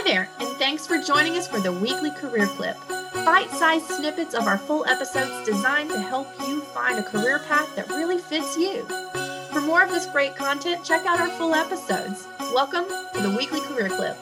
Hi there, and thanks for joining us for the weekly career clip. Bite sized snippets of our full episodes designed to help you find a career path that really fits you. For more of this great content, check out our full episodes. Welcome to the weekly career clip.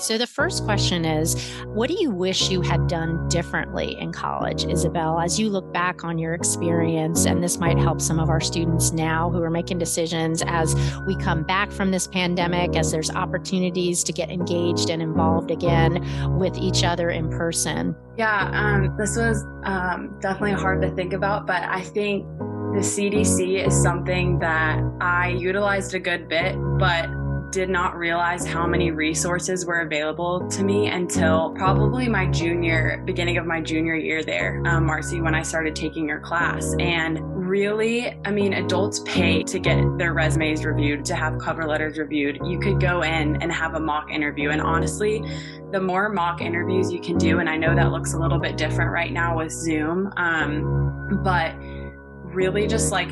So, the first question is What do you wish you had done differently in college, Isabel, as you look back on your experience? And this might help some of our students now who are making decisions as we come back from this pandemic, as there's opportunities to get engaged and involved again with each other in person. Yeah, um, this was um, definitely hard to think about, but I think the CDC is something that I utilized a good bit, but did not realize how many resources were available to me until probably my junior, beginning of my junior year there, um, Marcy, when I started taking your class. And really, I mean, adults pay to get their resumes reviewed, to have cover letters reviewed. You could go in and have a mock interview. And honestly, the more mock interviews you can do, and I know that looks a little bit different right now with Zoom, um, but really just like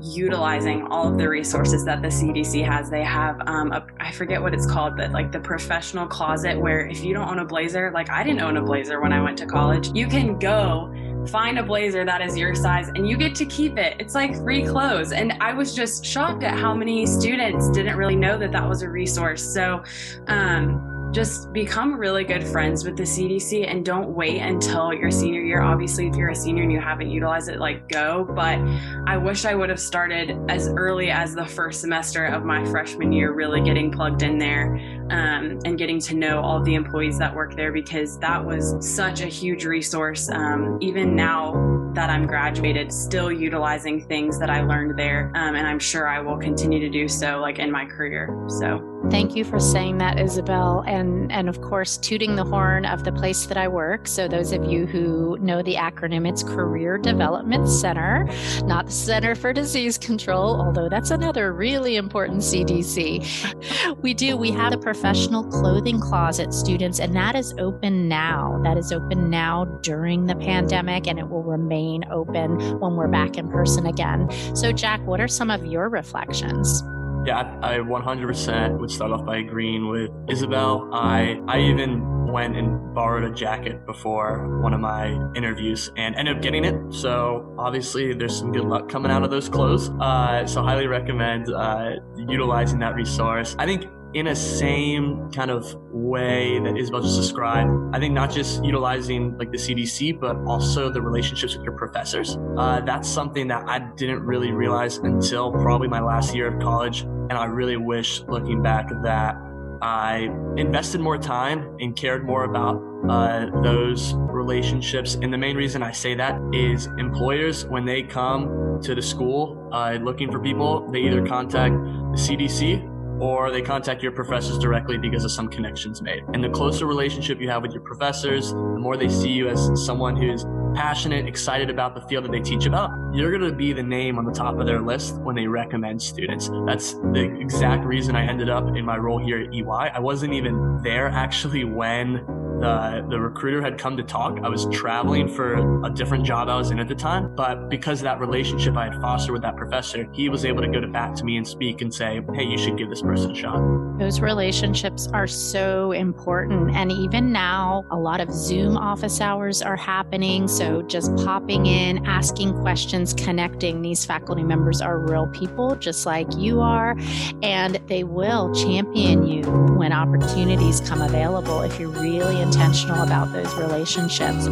utilizing all of the resources that the CDC has. They have, um, a, I forget what it's called, but like the professional closet where if you don't own a blazer, like I didn't own a blazer when I went to college, you can go find a blazer that is your size and you get to keep it. It's like free clothes. And I was just shocked at how many students didn't really know that that was a resource. So, um, just become really good friends with the CDC and don't wait until your senior year. Obviously, if you're a senior and you haven't utilized it, like go. But I wish I would have started as early as the first semester of my freshman year, really getting plugged in there um, and getting to know all the employees that work there because that was such a huge resource. Um, even now that I'm graduated, still utilizing things that I learned there, um, and I'm sure I will continue to do so, like in my career. So. Thank you for saying that, Isabel, and and of course tooting the horn of the place that I work. So those of you who know the acronym, it's Career Development Center, not the Center for Disease Control, although that's another really important CDC. We do. We have the professional clothing closet, students, and that is open now. That is open now during the pandemic, and it will remain open when we're back in person again. So, Jack, what are some of your reflections? Yeah, I 100% would start off by agreeing with Isabel. I I even went and borrowed a jacket before one of my interviews and ended up getting it. So obviously, there's some good luck coming out of those clothes. Uh, so highly recommend uh, utilizing that resource. I think in a same kind of way that Isabel just described. I think not just utilizing like the CDC, but also the relationships with your professors. Uh, that's something that I didn't really realize until probably my last year of college. And I really wish looking back that I invested more time and cared more about uh, those relationships. And the main reason I say that is employers, when they come to the school uh, looking for people, they either contact the CDC or they contact your professors directly because of some connections made. And the closer relationship you have with your professors, the more they see you as someone who's passionate, excited about the field that they teach about, you're going to be the name on the top of their list when they recommend students. That's the exact reason I ended up in my role here at EY. I wasn't even there actually when the, the recruiter had come to talk. I was traveling for a different job I was in at the time, but because of that relationship I had fostered with that professor, he was able to go to bat to me and speak and say, hey, you should give this person a shot. Those relationships are so important. And even now, a lot of Zoom office hours are happening. So just popping in, asking questions, connecting, these faculty members are real people, just like you are. And they will champion you when opportunities come available if you're really intentional about those relationships.